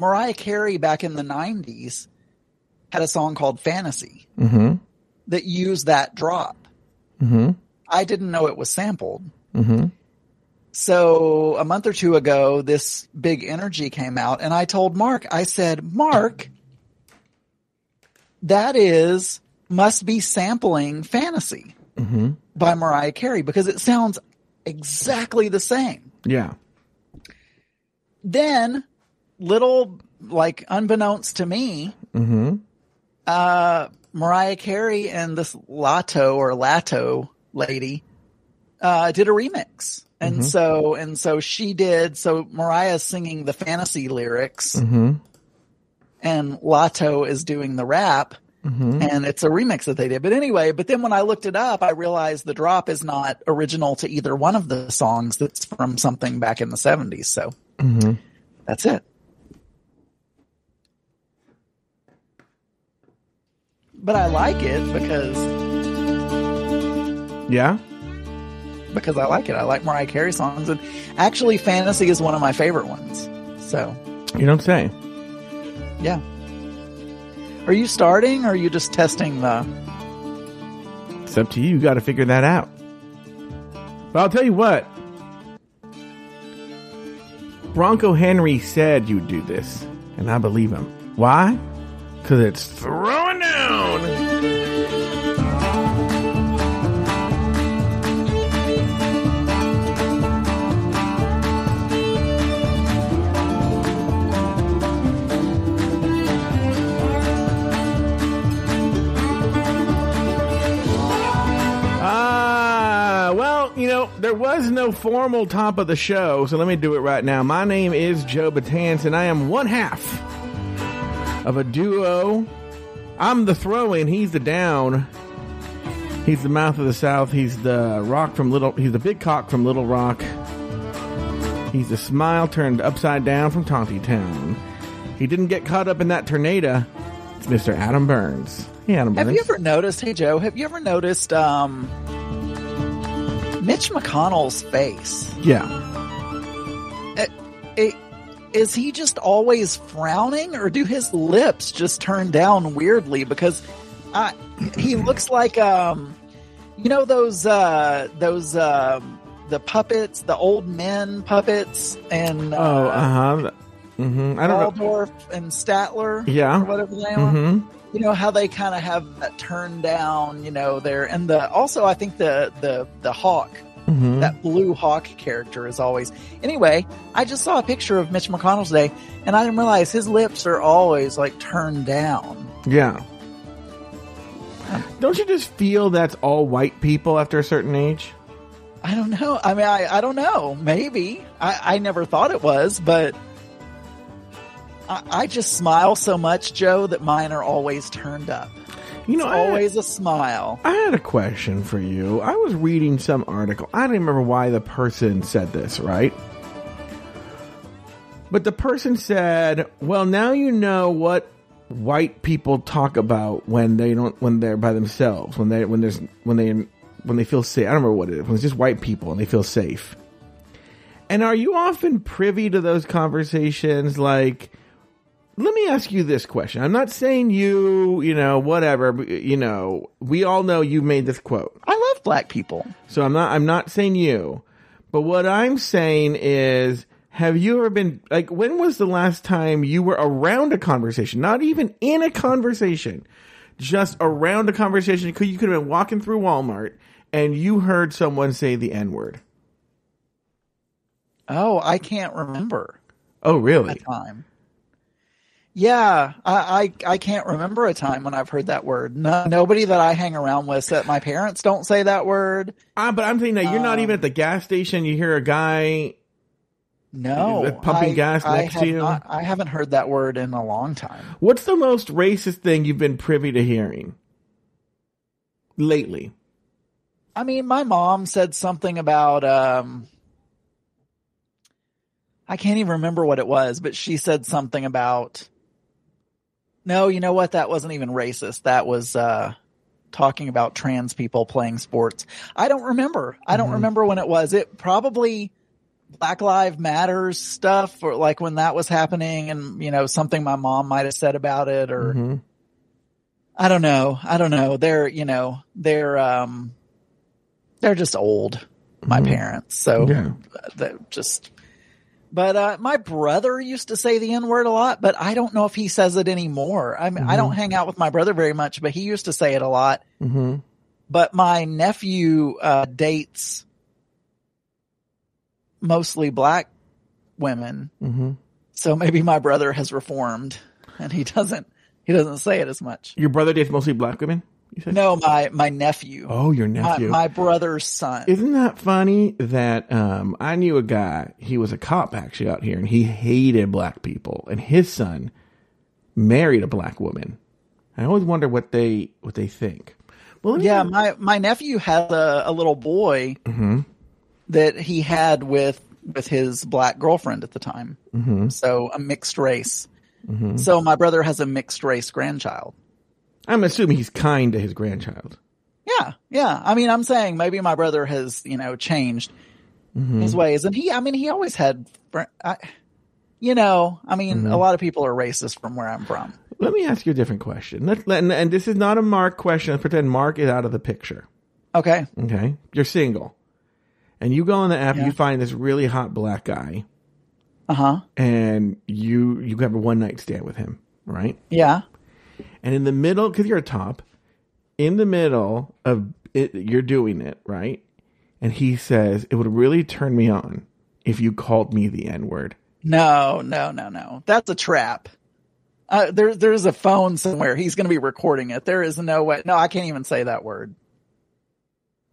Mariah Carey back in the '90s had a song called "Fantasy" Mm-hmm. that used that drop. Mm-hmm. I didn't know it was sampled. Mm-hmm. So a month or two ago, this big energy came out, and I told Mark, I said, Mark, that is must be sampling "Fantasy" Mm-hmm. by Mariah Carey because it sounds exactly the same. Yeah. Then, little like unbeknownst to me, Mm-hmm. uh, Mariah Carey and this Latto or Latto lady uh, did a remix. And Mhm. so, and so she did, so Mariah's singing the fantasy lyrics Mm-hmm. and Latto is doing the rap Mm-hmm. and it's a remix that they did. But anyway, but then when I looked it up, I realized the drop is not original to either one of the songs that's from something back in the seventies. So Mm-hmm. that's it. But I like it because Yeah. because I like it. I like Mariah Carey songs, and actually, Fantasy is one of my favorite ones. So, You don't say. yeah. Are you starting, or are you just testing the? It's up to you. You got to figure that out. But I'll tell you what. Bronco Henry said you'd do this, and I believe him. Why? Because it's throwing down. Ah, well, you know, there was no formal top of the show, so let me do it right now. My name is Joe Betance, and I am one half of a duo. I'm the throw in, he's the down. He's the mouth of the south, he's the rock from Little he's the big cock from Little Rock. He's the smile turned upside down from Taunty Town. He didn't get caught up in that tornado. It's Mr. Adam Burns. Hey Adam Burns. Have you ever noticed? Hey Joe, have you ever noticed um, Mitch McConnell's face? yeah. Is he just always frowning, or do his lips just turn down weirdly? Because I, he looks like um, you know those uh, those um, the puppets, the old men puppets, and uh, Oh, uh huh. Mm-hmm. I don't know. Waldorf and Statler, Yeah. or whatever they are. Mm-hmm. You know how they kind of have that turn down, you know, there, and the also I think the the the hawk, Mm-hmm. that blue hawk character is always. Anyway, I just saw a picture of Mitch McConnell today, and I didn't realize his lips are always like turned down. Yeah. Don't you just feel that's all white people after a certain age? I don't know. I mean, I, I don't know. Maybe I, I never thought it was, but I, I just smile so much, Joe, that mine are always turned up. You know, had- always a smile. I had a question for you. I was reading some article. I don't remember why the person said this, right? But the person said, "Well, now you know what white people talk about when they don't when they're by themselves, when they when there's when they when they feel safe. I don't remember what it is. When it's just white people and they feel safe. And are you often privy to those conversations like let me ask you this question. I'm not saying you, you know, whatever, you know, we all know you made this quote. I love black people. So I'm not I'm not saying you. But what I'm saying is have you ever been like when was the last time you were around a conversation, not even in a conversation, just around a conversation could you could have been walking through Walmart and you heard someone say the N-word. Oh, I can't remember Oh, really? time. Yeah, I, I I can't remember a time when I've heard that word. No, nobody that I hang around with said my parents don't say that word. Ah, but I'm saying that you're not Um, even at the gas station. You hear a guy No, pumping I- gas I next to you? Not, I haven't heard that word in a long time. What's the most racist thing you've been privy to hearing lately? I mean, my mom said something about um I can't even remember what it was, but she said something about No, you know what? That wasn't even racist. That was uh talking about trans people playing sports. I don't remember. I don't Mhm. remember when it was. It probably Black Lives Matters stuff, or like when that was happening, and you know something my mom might have said about it, or hmm I don't know, I don't know. They're you know they're um they're just old, my parents, so Yeah. they're just. But uh, my brother used to say the N word a lot, but I don't know if he says it anymore. I mean, I don't hang out with my brother very much, but he used to say it a lot. hmm But my nephew uh, dates mostly black women, hmm so maybe my brother has reformed, and he doesn't he doesn't say it as much. Your brother dates mostly black women. You said. No, my my nephew, Oh, your my, nephew. my brother's son. Isn't that funny that um, I knew a guy, he was a cop actually out here, and he hated black people, and his son married a black woman. I always wonder what they what they think. Well, Yeah, my my nephew has a, a little boy Mhm. that he had with with his black girlfriend at the time. Mm-hmm. So a mixed race. So my brother has a mixed race grandchild. I'm assuming he's kind to his grandchild. Yeah, yeah. I mean, I'm saying maybe my brother has you know changed his ways, and he. I mean, he always had. fr- I, you know, I mean, a lot of people are racist from where I'm from. Let me ask you a different question. Let, let, and, and this is not a Mark question. Let's pretend Mark is out of the picture. Okay. Okay, you're single, and you go on the app and Yeah. you find this really hot black guy, Uh huh. and you you have a one night stand with him, right? Yeah. And in the middle, because you're a top, in the middle of it, you're doing it, right? And he says, It would really turn me on if you called me the N word. No, no, no, no. That's a trap. Uh, there, there's a phone somewhere. He's going to be recording it. There is no way. No, I can't even say that word.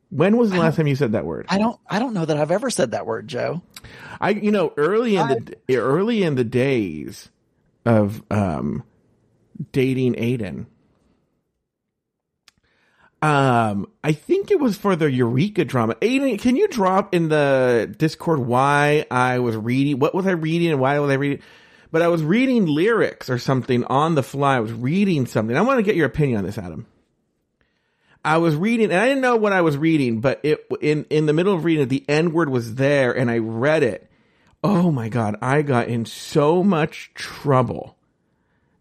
When was the last time you said that word? I don't. I don't know that I've ever said that word, Joe. I, you know, early in the early in the days of um, dating Aiden, um, I think it was for the Eureka drama. Aiden, can you drop in the Discord why I was reading? What was I reading and why was I reading? But I was reading lyrics or something on the fly. I was reading something. I want to get your opinion on this, Adam. I was reading, and I didn't know what I was reading, but it in in the middle of reading it, the N word was there, and I read it. Oh my god, I got in so much trouble,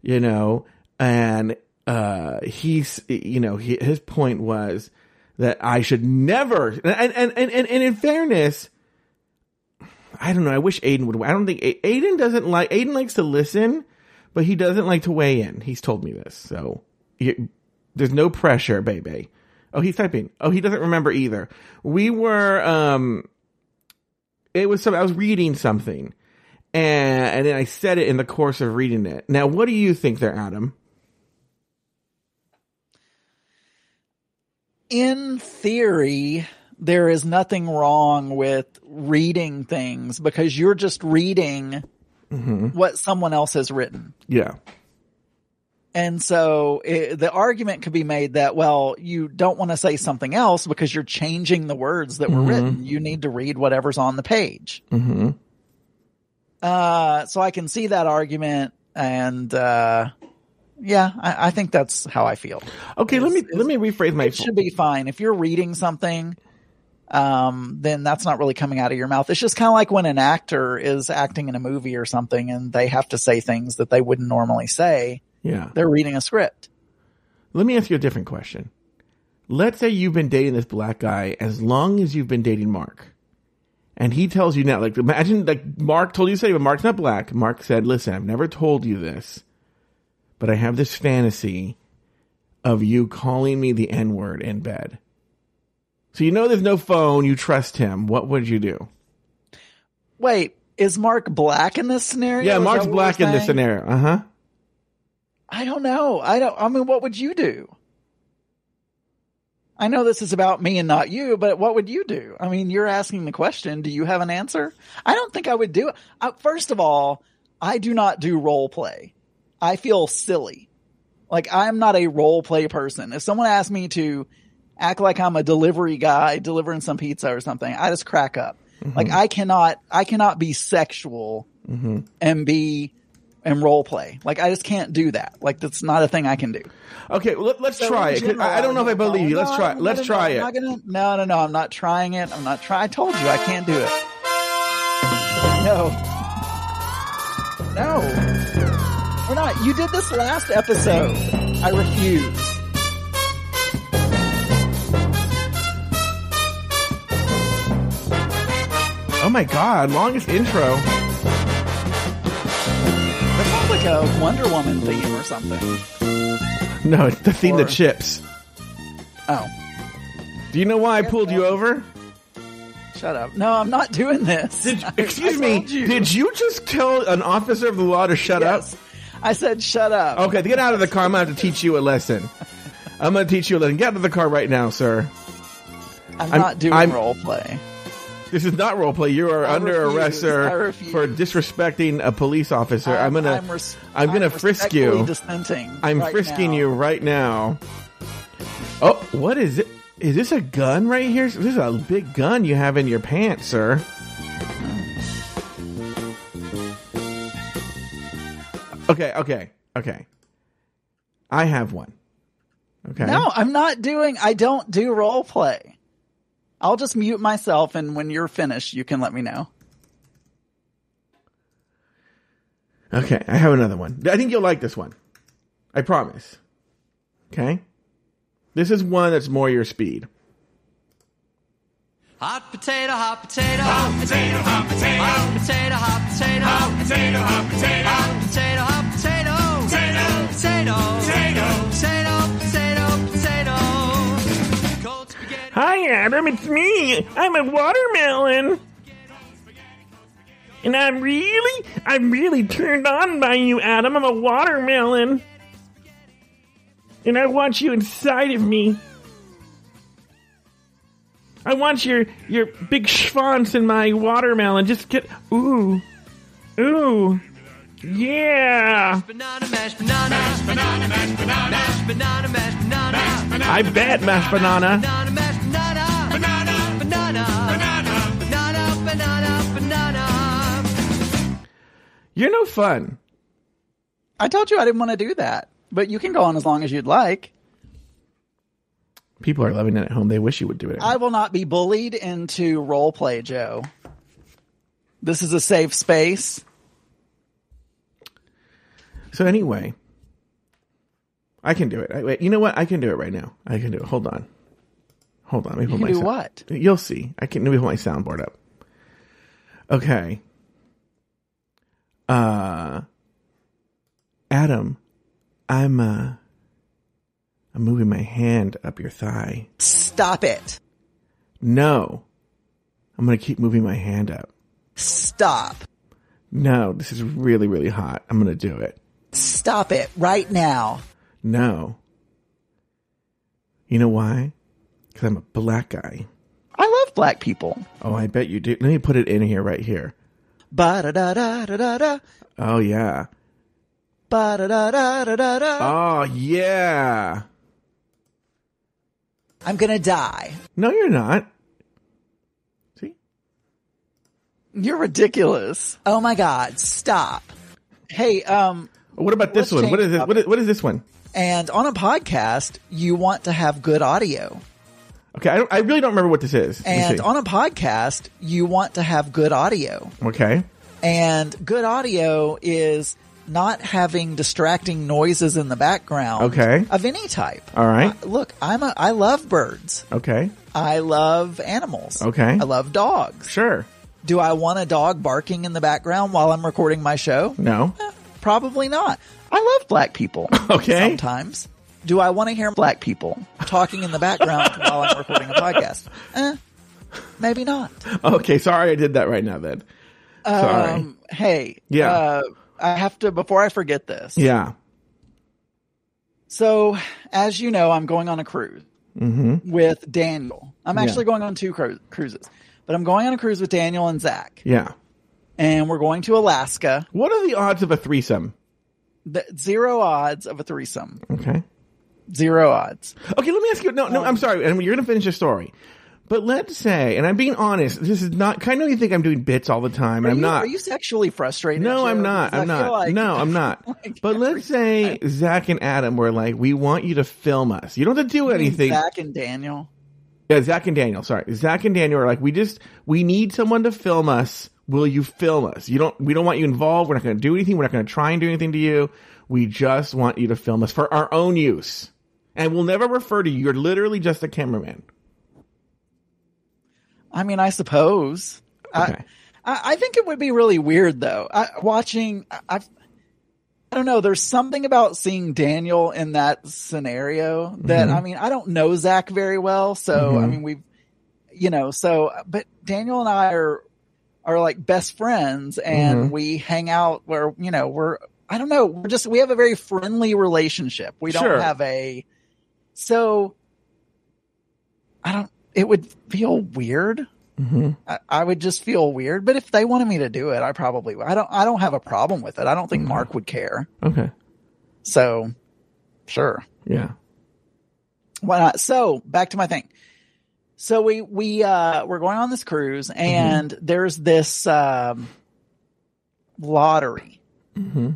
you know. And uh, he's, you know, he, his point was that I should never. And and and and, and in fairness, I don't know. I wish Aiden would. I don't think Aiden doesn't like. Aiden likes to listen, but he doesn't like to weigh in. He's told me this, so you, there's no pressure, baby. Oh, he's typing. Oh, he doesn't remember either. We were. um It was some. I was reading something, and and then I said it in the course of reading it. Now, what do you think there, Adam? In theory, there is nothing wrong with reading things because you're just reading what someone else has written. Yeah. And so it, the argument could be made that, well, you don't want to say something else because you're changing the words that were written. You need to read whatever's on the page. Mm-hmm. Uh, so I can see that argument. And, uh, yeah, I, I think that's how I feel. Okay, let me let me rephrase my. It should be fine. If you're reading something, um, then that's not really coming out of your mouth. It's just kind of like when an actor is acting in a movie or something and they have to say things that they wouldn't normally say. Yeah. They're reading a script. Let me ask you a different question. Let's say you've been dating this black guy as long as you've been dating Mark. And he tells you now, like, imagine, like, Mark told you to say, but Mark's not black. Mark said, listen, I've never told you this, but I have this fantasy of you calling me the N word in bed. So you know there's no phone, you trust him. What would you do? Wait, is Mark black in this scenario? Yeah, Mark's black in this scenario. Uh huh. I don't know. I don't, I mean, what would you do? I know this is about me and not you, but what would you do? I mean, you're asking the question. Do you have an answer? I don't think I would do it. Uh, first of all, I do not do role play. I feel silly. Like I'm not a role play person. If someone asked me to act like I'm a delivery guy delivering some pizza or something, I just crack up. Like I cannot, I cannot be sexual and be and role play. Like I just can't do that. Like that's not a thing I can do. Okay, well, let, us So try in it. 'cause general, I I don't know if I would go, believe you. Let's "No, try. no, Let's no, try no, it. I'm not gonna, no, no, no. I'm not trying it. I'm not trying. I told you I can't do it. No. No. We're not. You did this last episode. I refuse. Oh my god, longest intro. That sounds like a Wonder Woman theme or something. No, it's the theme Or- chips. Oh, Do you know why I pulled you over? shut up. No, I'm not doing this. Did, excuse I me, you. did you just tell an officer of the law to shut Yes. up? I said shut up. Okay, get out of the car. I'm going to have to teach you a lesson. I'm going to teach you a lesson. Get out of the car right now, sir. I'm, I'm- not doing I'm- role play. This is not role play. You are I under refuse. arrest, sir, for disrespecting a police officer. I'm, gonna, I'm, res- I'm gonna frisk you. I'm right frisking now. you right now. Oh, what is it? Is this a gun right here? This is a big gun you have in your pants, sir. Okay, okay, okay. I have one. Okay. No, I'm not doing. I don't do role play. I'll just mute myself, and when you're finished, you can let me know. Okay, I have another one. I think you'll like this one. I promise. Okay? This is one that's more your speed. Hot potato, hot potato, hot potato, hot potato, hot potato, hot potato, hot potato, hot potato, hot potato, hot potato, potato, potato, potato, Hi, Adam. It's me. I'm a watermelon. And I'm really, I'm really turned on by you, Adam. I'm a watermelon. And I want you inside of me. I want your, your big schwanz in my watermelon. Just get, ooh, ooh, yeah. I bet, mashed banana. banana mash, banana, banana, banana, banana, banana, banana. You're no fun. I told you I didn't want to do that, but you can go on as long as you'd like. People are loving it at home. They wish you would do it. I will not be bullied into role play, Joe. This is a safe space. So anyway, I can do it. I, wait, you know what? I can do it right now. I can do it. Hold on. Hold on. Let me You can my do sound- what? You'll see. I can let me hold my soundboard up. Okay. Uh Adam, I'm uh I'm moving my hand up your thigh. Stop it. No. I'm gonna keep moving my hand up. Stop. No, this is really, really hot. I'm gonna do it. Stop it right now. No. You know why? Because I'm a black guy. I love black people. Oh, I bet you do. Let me put it in here, right here. Ba da da da da da da. Oh, yeah. Ba da da da da da da. Oh, yeah. I'm gonna die. No, you're not. See? You're ridiculous. Oh my god, stop. Hey, um, What about this one? What is it? What is, what is this one? and on a podcast, you want to have good audio. Okay, I, don't, I really don't remember what this is. And on a podcast, you want to have good audio. okay. And good audio is not having distracting noises in the background Okay. of any type. All right. I- look, I'm a I love birds. Okay. I love animals. Okay. I love dogs. Sure. Do I want a dog barking in the background while I'm recording my show? No. Eh, Probably not. I love black people. Okay. Sometimes. Do I want to hear black people talking in the background while I'm recording a podcast? Eh, maybe not. Okay, sorry I did that right now then. Sorry. Um, hey, Yeah. uh, I have to before I forget this. yeah. So, as you know, I'm going on a cruise with Daniel. I'm Mm-hmm. Yeah. actually going on two cru- cruises, but I'm going on a cruise with Daniel and Zach, Yeah. And we're going to Alaska. What are the odds of a threesome? The, zero odds of a threesome. Okay. Zero odds. Okay, let me ask you. No, no, I'm sorry, and you're going to finish your story. But let's say, and I'm being honest, this is not. I know you think I'm doing bits all the time, and Are I'm you, not. Are you sexually frustrated? no, Joe? I'm not. I'm not. like- no, I'm not. like but let's say Zach and Adam were like, "We want you to film us. You don't have to do anything." Zach and Daniel. Yeah, Zach and Daniel. Sorry, Zach and Daniel are like, "We just we need someone to film us will you film us? You don't, we don't want you involved. We're not going to do anything. We're not going to try and do anything to you. We just want you to film us for our own use. And we'll never refer to you. You're literally just a cameraman. I mean, I suppose. Okay. I, I, think it would be really weird though. I, watching, I, I've, I don't know. There's something about seeing Daniel in that scenario that mm-hmm. I mean, I don't know Zach very well, so I mm-hmm. mean, we've, you know, so but Daniel and I are are like best friends, and mm-hmm. we hang out where you know we're. I don't know. We're just we have a very friendly relationship. We don't Sure. have a so. I don't. It would feel weird. Mm-hmm. I, I would just feel weird. But if they wanted me to do it, I probably. I don't. I don't have a problem with it. I don't think mm-hmm. Mark would care. Okay. So, sure. Yeah. Why not? So back to my thing. So we we uh we're going on this cruise and there's this um lottery. Mm-hmm.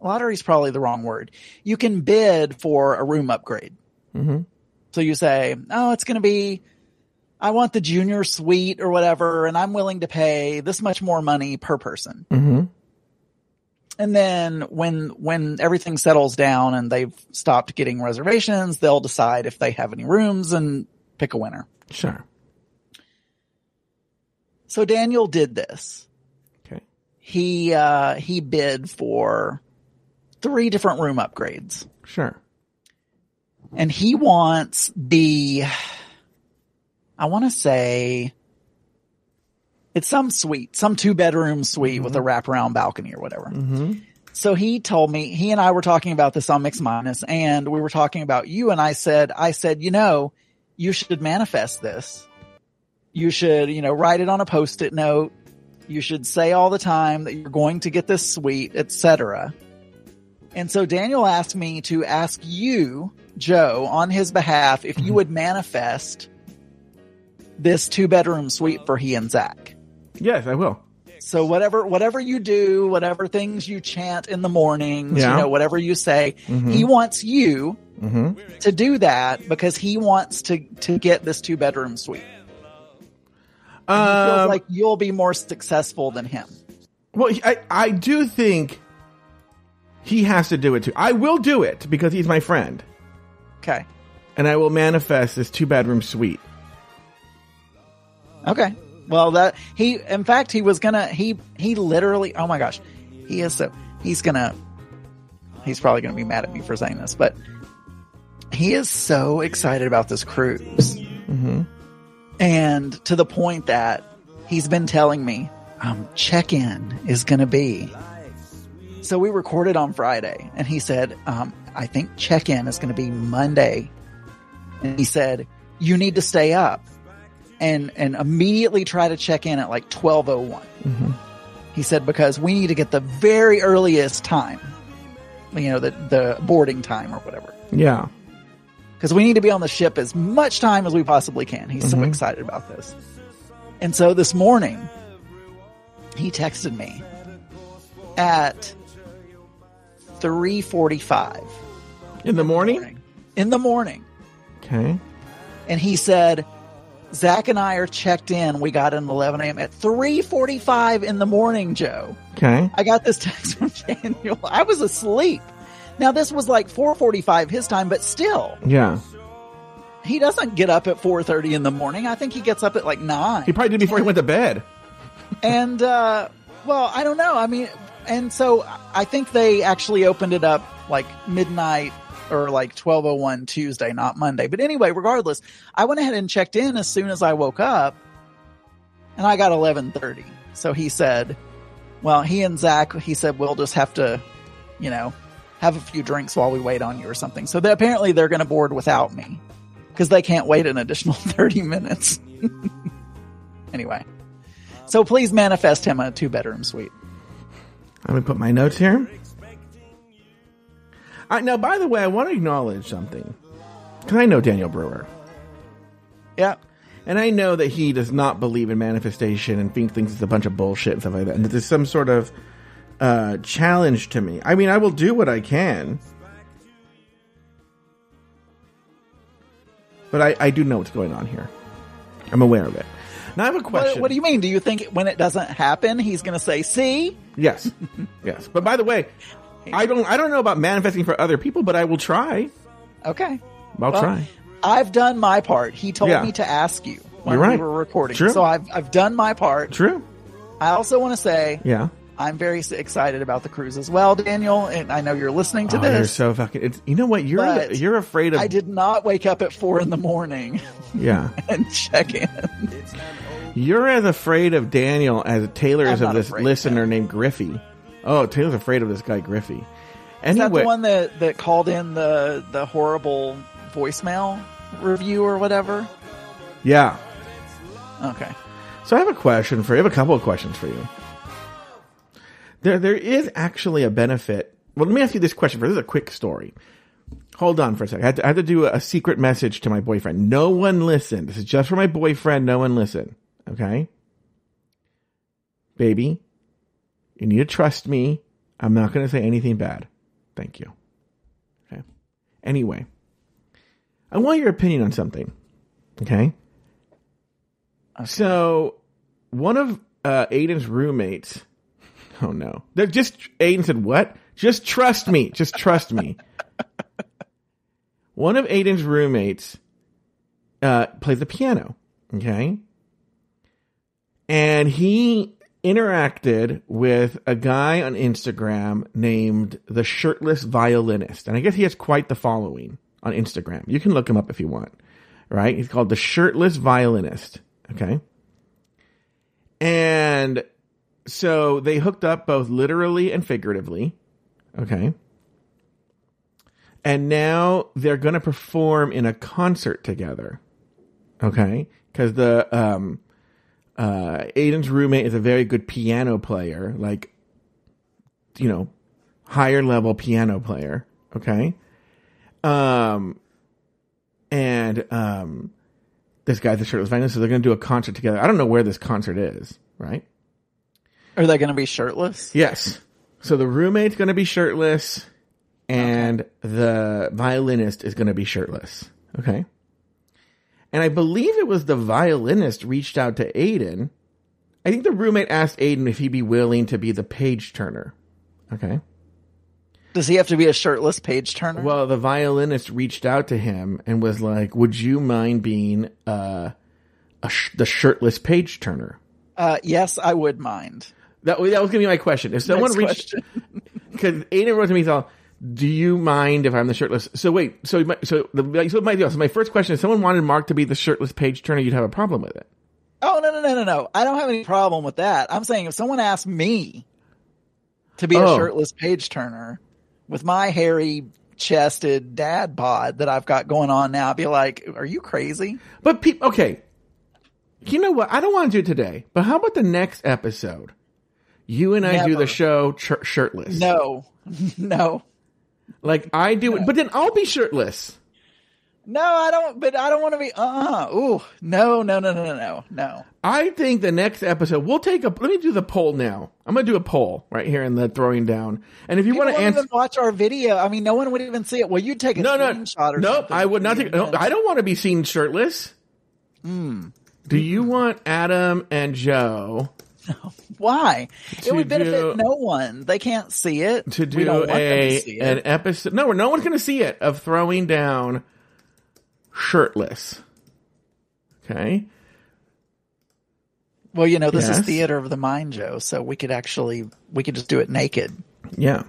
Lottery is probably the wrong word. You can bid for a room upgrade. Mm-hmm. So you say, "Oh, it's going to be I want the junior suite or whatever and I'm willing to pay this much more money per person." Mm-hmm. And then when when everything settles down and they've stopped getting reservations, they'll decide if they have any rooms and pick a winner. Sure. So Daniel did this. Okay. He uh he bid for three different room upgrades. Sure. And he wants the I want to say it's some suite, some two bedroom suite with a wraparound balcony or whatever. Mm-hmm. So he told me, he and I were talking about this on Mix Minus and we were talking about you and I said, I said, you know, you should manifest this. You should, you know, write it on a post-it note. You should say all the time that you're going to get this suite, etc. And so Daniel asked me to ask you, Joe, on his behalf, if you mm-hmm. would manifest this two bedroom suite for he and Zach. Yes, I will. So whatever whatever you do, whatever things you chant in the mornings, Yeah. you know, whatever you say, mm-hmm. he wants you Mm-hmm. to do that because he wants to to get this two bedroom suite. He feels Um, like you'll be more successful than him. well, I, I do think he has to do it too. I will do it because he's my friend, Okay. and I will manifest this two bedroom suite. Okay. Well, that he, in fact, he was gonna, he, he literally, oh my gosh, he is so, he's gonna, he's probably gonna be mad at me for saying this, but he is so excited about this cruise. And to the point that he's been telling me, um, check in is gonna be. So we recorded on Friday and he said, um, I think check in is gonna be Monday. And he said, you need to stay up and and immediately try to check in at like 1201 he said because we need to get the very earliest time you know the the boarding time or whatever Yeah. Because we need to be on the ship as much time as we possibly can he's so mm-hmm. excited about this and so this morning he texted me at 345 In the morning. in the morning Okay. and he said Zach and I are checked in. We got in 11 a.m. at 3:45 in the morning, Joe. Okay. I got this text from Daniel. I was asleep. Now this was like 4:45 his time, but still, Yeah. he doesn't get up at 4:30 in the morning. I think he gets up at like nine. He probably did before he went to bed. and uh, well, I don't know. I mean, and so I think they actually opened it up like midnight or like 1201 Tuesday, not Monday. But anyway, regardless, I went ahead and checked in as soon as I woke up and I got 1130. So he said, well, he and Zach, he said, we'll just have to, you know, have a few drinks while we wait on you or something. So they, apparently they're going to board without me because they can't wait an additional 30 minutes. anyway, so please manifest him a two bedroom suite. Let me put my notes here. Uh, now, by the way, I want to acknowledge something. Because I know Daniel Brewer. Yeah. And I know that he does not believe in manifestation and think thinks it's a bunch of bullshit and stuff like that. And that there's some sort of uh, challenge to me. I mean, I will do what I can. But I, I do know what's going on here. I'm aware of it. Now I have a question. What, what do you mean? Do you think when it doesn't happen, he's going to say, "See"? Yes, yes. But by the way, I don't. I don't know about manifesting for other people, but I will try. Okay, I'll Well, try. I've done my part. He told Yeah. me to ask you when You're right. we were recording, True. so I've I've done my part. True. I also want to say Yeah. I'm very excited about the cruise as well, Daniel, and I know you're listening to Oh, you're this. so fucking. It's, you know what? You're you're afraid of. I did not wake up at four in the morning Yeah. and check in. You're as afraid of Daniel as Taylor is of this listener named Griffey. Oh, Taylor's afraid of this guy Griffey. Is that the one that, that called in the the horrible voicemail review or whatever? yeah. Okay. So I have a question for you. I have a couple of questions for you. There, there is actually a benefit. Well, let me ask you this question. For this is a quick story. Hold on for a second. I had to, I had to do a, a secret message to my boyfriend. No one listen. This is just for my boyfriend. No one listen. Okay, baby, you need to trust me. I'm not going to say anything bad. Thank you. Okay. Anyway, I want your opinion on something. Okay. So, one of uh, Aiden's roommates. Oh no! They're just Aiden said, "What? Just trust me. Just trust me." one of Aiden's roommates uh, plays the piano. Okay, and he interacted with a guy on Instagram named the Shirtless Violinist, and I guess he has quite the following on Instagram. You can look him up if you want. Right? He's called the Shirtless Violinist. Okay. And so they hooked up both literally and figuratively. Okay. And now they're going to perform in a concert together. Okay. Cause the, um, uh, Aiden's roommate is a very good piano player, like, you know, higher level piano player. Okay. Um, and, um, this guy, the shirtless violinist, so they're going to do a concert together. I don't know where this concert is, right? Are they going to be shirtless? Yes. So the roommate's going to be shirtless, and the violinist is going to be shirtless. Okay. And I believe it was the violinist reached out to Aiden. I think the roommate asked Aiden if he'd be willing to be the page turner. Okay. Does he have to be a shirtless page turner? Well, the violinist reached out to him and was like, "Would you mind being uh, a sh- the shirtless page turner?" uh, yes, I would mind. That, that was going to be my question. If someone Next reached, because Aiden wrote to me, all, "Do you mind if I'm the shirtless?" So wait, so my, so the so my so my first question: is If someone wanted Mark to be the shirtless page turner, you'd have a problem with it. Oh no no no no no! I don't have any problem with that. I'm saying if someone asked me to be Oh. a shirtless page turner with my hairy chested dad bod that I've got going on now, I'd be like, "Are you crazy?" But people, okay, you know what? I don't want to do it today. But how about the next episode? You and I do the show sh- shirtless. No, no, like I do it, but then I'll be shirtless. no. I don't. But I don't want to be. Uh. uh Ooh. No. No. No. No. No. No. No. I think the next episode we'll take a. Let me do the poll now. I'm gonna do a poll right here in the throwing down. And if you want to answer, even watch our video. I mean, no one would even see it. Well, you'd take a no, no, screenshot or something. no, something. I would not take. No, I don't want to be seen shirtless. Hmm. Do you want Adam and Joe Why? It would benefit do- no one. They can't see it. to do them to a an episode? No, no one's gonna see it of throwing down shirtless. Okay. Well, you know, this Yes. is theater of the mind, Joe. So we could actually we could just do it naked. Yeah.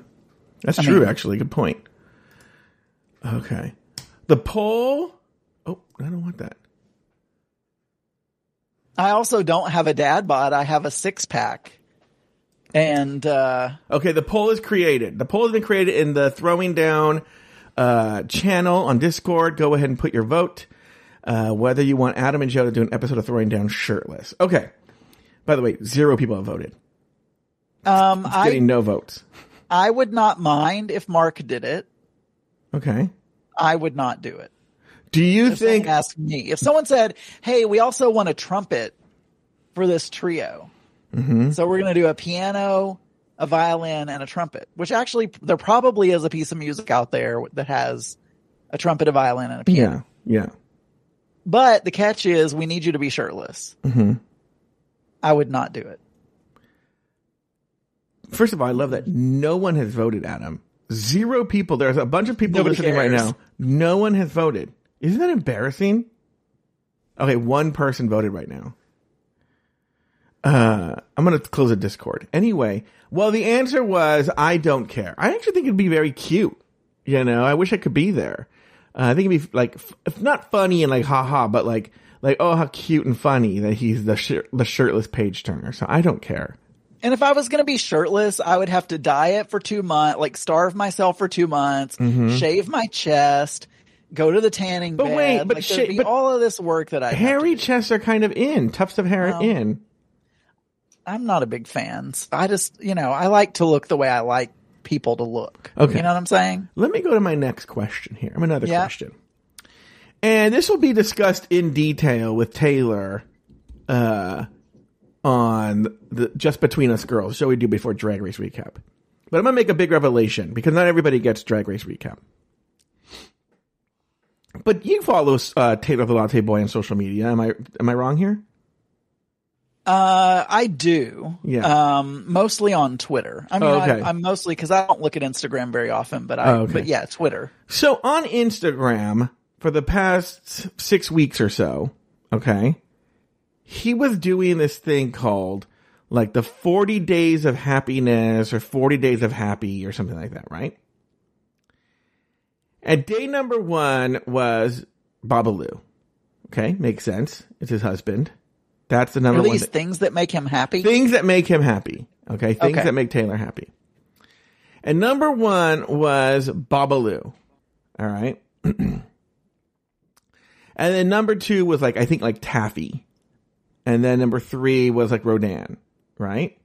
That's I true, mean- actually. Good point. Okay. The poll. Oh, I don't want that. I also don't have a dad bod. I have a six pack, and uh, Okay, the poll is created. The poll has been created in the throwing down uh, channel on Discord. Go ahead and put your vote. Uh, whether you want Adam and Joe to do an episode of throwing down shirtless. Okay. By the way, zero people have voted. um, I Getting no votes. I would not mind if Mark did it. Okay. I would not do it. Do you If think? asked me, if someone said, "Hey, we also want a trumpet for this trio," Mm-hmm. so we're going to do a piano, a violin, and a trumpet. Which actually, there probably is a piece of music out there that has a trumpet, a violin, and a piano. Yeah. Yeah. But the catch is, we need you to be shirtless. Mm-hmm. I would not do it. First of all, I love that no one has voted, Adam. Zero people. There's a bunch of people Nobody listening right now. No one has voted. Isn't that embarrassing? Okay, one person voted right now. Uh, I'm gonna close the Discord. Anyway, well, the answer was I don't care. I actually think it'd be very cute. You know, I wish I could be there. Uh, I think it'd be like, if not funny and like haha, but like, like oh how cute and funny that he's the shir- the shirtless page turner. So I don't care. And if I was going to be shirtless, I would have to diet for two months, like starve myself for two months, shave my chest, go to the tanning. But bed. wait, but like, be but all of this work that I Hairy chests are kind of in. Tufts of hair Well, in. I'm not a big fan. I just, you know, I like to look the way I like people to look. Okay. You know what I'm saying? Let me go to my next question here. I'm another Yeah. question. And this will be discussed in detail with Taylor uh, on the Just Between Us Girls show we do before Drag Race Recap. But I'm going to make a big revelation because not everybody gets Drag Race Recap. But you follow uh, Taylor the Latte Boy on social media. Am I am I wrong here? Uh, I do. Yeah. Um, mostly on Twitter. I mean, Oh, okay. I, I'm mostly because I don't look at Instagram very often, but I, Oh, okay. but yeah, Twitter. So on Instagram for the past six weeks or so, okay, he was doing this thing called like the 40 days of happiness or 40 days of happy or something like that, right? And day number one was Babalu. Okay, makes sense. It's his husband. That's the number Are one. these thing. things that make him happy? Things that make him happy. Okay. Things Okay. that make Taylor happy. And number one was Babalu. All right. and then number two was like, I think like Taffy. And then number three was like Rodan. Right.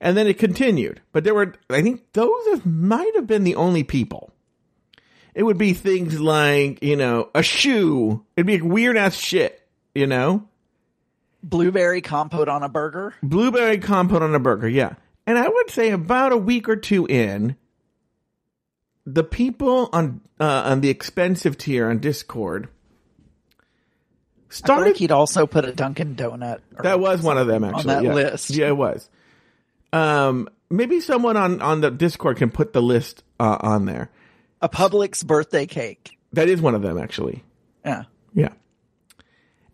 And then it continued. But there were, I think those might have been the only people. It would be things like, you know, a shoe. It'd be weird ass shit, you know? Blueberry compote on a burger. blueberry compote on a burger yeah and i would say about a week or two in the people on uh, on the expensive tier on discord I started like he'd also put a Dunkin' Donut. or that was one of them on actually that yeah. list. yeah it was um maybe someone on on the discord can put the list uh, on there a Publix birthday cake. that is one of them actually Yeah. Yeah.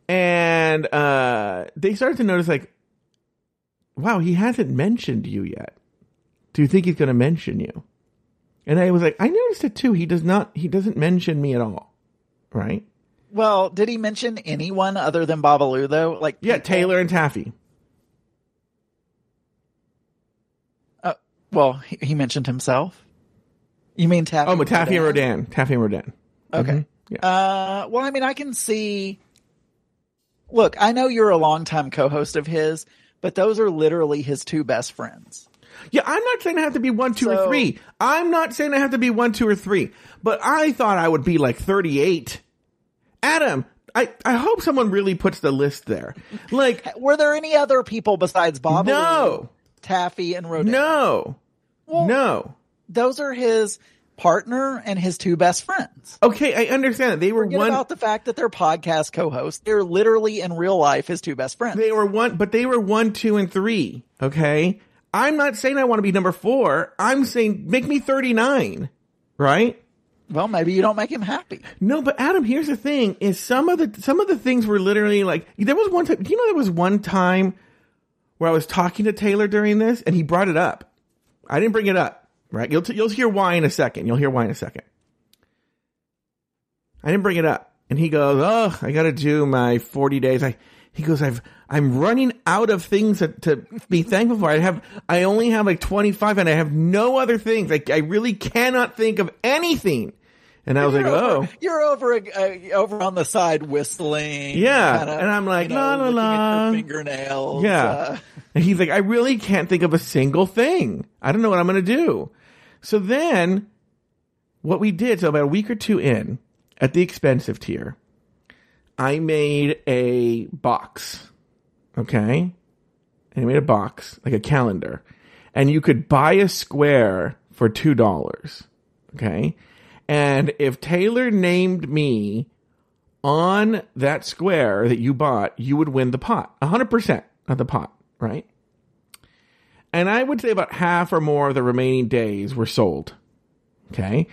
And uh they started to notice like wow, he hasn't mentioned you yet. Do you think he's going to mention you? And I was like, I noticed it too. He does not he doesn't mention me at all. Right? Well, did he mention anyone other than Babalu though? Like Yeah, people- Taylor and Taffy. Uh, well, he, he mentioned himself. You mean Taffy? Oh, but Taffy and Rodan. Taffy and Rodan. Okay. Mhm. Yeah. Uh, well, I mean, I can see. Look, I know you're a longtime co-host of his, but those are literally his two best friends. Yeah, I'm not saying I have to be one, two, or three. I'm not saying I have to be one, two, or three. But I thought I would be like 38. Adam, I, I hope someone really puts the list there. Like, Were there any other people besides Bob? No. Taffy, and Rodan? no, Well, no. Those are his partner and his two best friends. Okay, I understand that they were Forget one. about the fact that they're podcast co-hosts. They're literally in real life his two best friends. They were one, but they were one, two, and three. Okay, I'm not saying I want to be number four. I'm saying make me 39, right? well, maybe you don't make him happy. No, but Adam, here's the thing: is some of the some of the things were literally like there was one time. Do you know there was one time where I was talking to Taylor during this, and he brought it up. I didn't bring it up, right? You'll t- you'll hear why in a second. You'll hear why in a second. I didn't bring it up, and he goes, "Oh, I got to do my 40 days." I he goes, "I've I'm running out of things to, to be thankful for. I have I only have like 25, and I have no other things. Like I really cannot think of anything." And I was like, You're "Oh." over, you're over uh, over on the side whistling. Yeah, kinda, and I'm like, you know, la, la, la. fingernails. Yeah. uh, And he's like, I really can't think of a single thing. I don't know what I'm going to do. So then what we did, so about a week or two in at the expensive tier, I made a box. Okay. And I made a box, like a calendar. And you could buy a square for $2. Okay. And if Taylor named me on that square that you bought, you would win the pot. 100%. of the pot, right? And I would say about half or more of the remaining days were sold. Okay.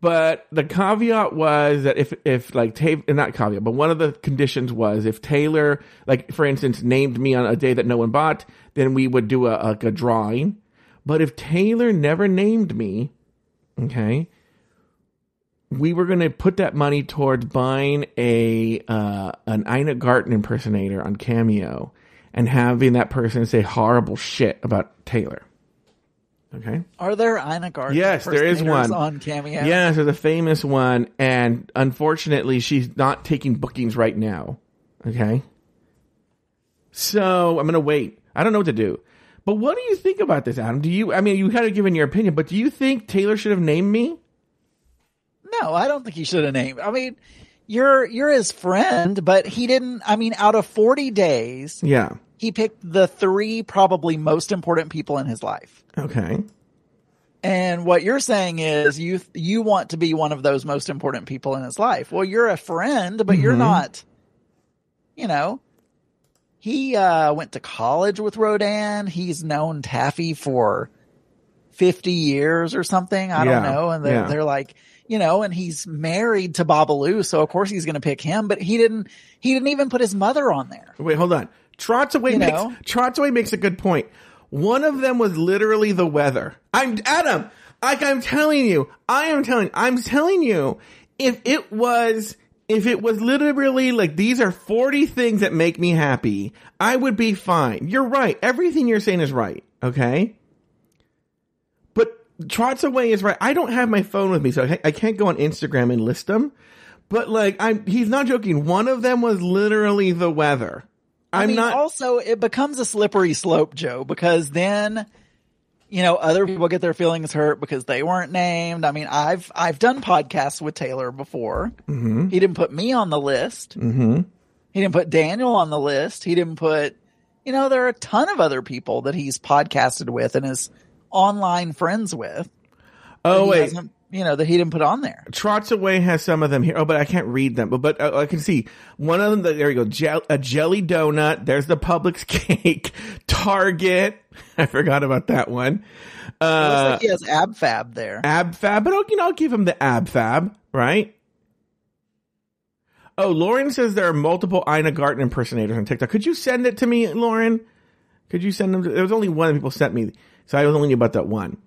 But the caveat was that if, if like, Ta- not caveat, but one of the conditions was if Taylor, like, for instance, named me on a day that no one bought, then we would do a, like a drawing. But if Taylor never named me, okay, we were going to put that money towards buying a uh, an Ina Garten impersonator on Cameo and having that person say horrible shit about Taylor. Okay. Are there Ina Garten? Yes, there is one. on Cameo. Yes, there's a famous one, and unfortunately, she's not taking bookings right now. Okay. So I'm gonna wait. I don't know what to do. But what do you think about this, Adam? Do you? I mean, you kind of given your opinion, but do you think Taylor should have named me? No, I don't think he should have named. I mean, you're you're his friend, but he didn't. I mean, out of forty days, Yeah. he picked the three probably most important people in his life. Okay. And what you're saying is you you want to be one of those most important people in his life. Well, you're a friend, but you're not. You know, he uh, went to college with Rodan. He's known Taffy for fifty years or something. I don't know. And they're, yeah. they're like, you know, and he's married to Babalu, so of course he's going to pick him. But he didn't. He didn't even put his mother on there. Wait, hold on. Trots away You makes know? Trots away makes a good point. One of them was literally the weather. I'm Adam. Like I'm telling you, I am telling. I'm telling you, if it was, if it was literally like these are 40 things that make me happy, I would be fine. You're right. Everything you're saying is right. Okay. Trots away is right. I don't have my phone with me, so I I can't go on Instagram and list them. But like, I'm, he's not joking. One of them was literally the weather. I'm I mean, not. also it becomes a slippery slope, Joe, because then, you know, other people get their feelings hurt because they weren't named. I mean, I've, I've done podcasts with Taylor before. Mm-hmm. He didn't put me on the list. Mm-hmm. He didn't put Daniel on the list. He didn't put, you know, there are a ton of other people that he's podcasted with and is online friends with. oh wait, You know, that he didn't put on there. Trots away has some of them here. Oh, but I can't read them. But but uh, I can see one of them. There you go. A jelly donut. There's the Publix cake. Target. I forgot about that one. Uh, like he has ab fab there. ab fab. But I'll, you know, I'll give him the ab fab, right? Oh, Lauren says there are multiple Ina Garten impersonators on TikTok. Could you send it to me, Lauren? Could you send them? To, there was only one that people sent me, so I was only knew about that one.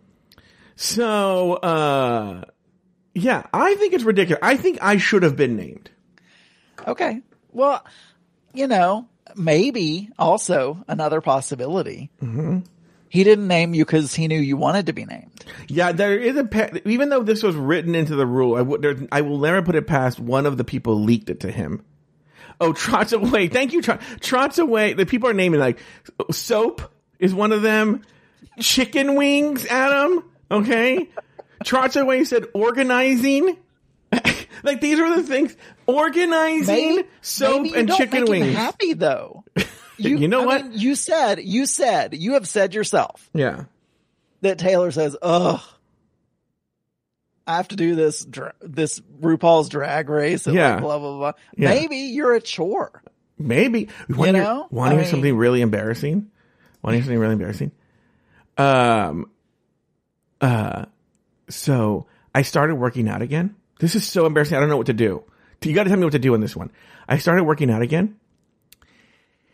So, uh, yeah, I think it's ridiculous. I think I should have been named. Okay. Well, you know, maybe also another possibility. Mm-hmm. He didn't name you because he knew you wanted to be named. Yeah, there is a pa- even though this was written into the rule, I would there, I will never put it past one of the people leaked it to him. Oh, trots away. Thank you, Trot. Trots away. The people are naming like soap is one of them. Chicken wings, Adam. Okay. Trots away said organizing. like these are the things. Organizing, Maybe, soap, maybe you and chicken wings. happy though. You know I what? mean, you said, you said, you have said yourself Yeah. that Taylor says, "Ugh, I have to do this dra- this RuPaul's Drag Race." And Yeah. like blah blah blah. Yeah. Maybe you're a chore. Maybe. Want hear, know? want to hear something really embarrassing? Want to hear something really embarrassing? Um, uh, so I started working out again. This is so embarrassing. I don't know what to do. You got to tell me what to do on this one. I started working out again.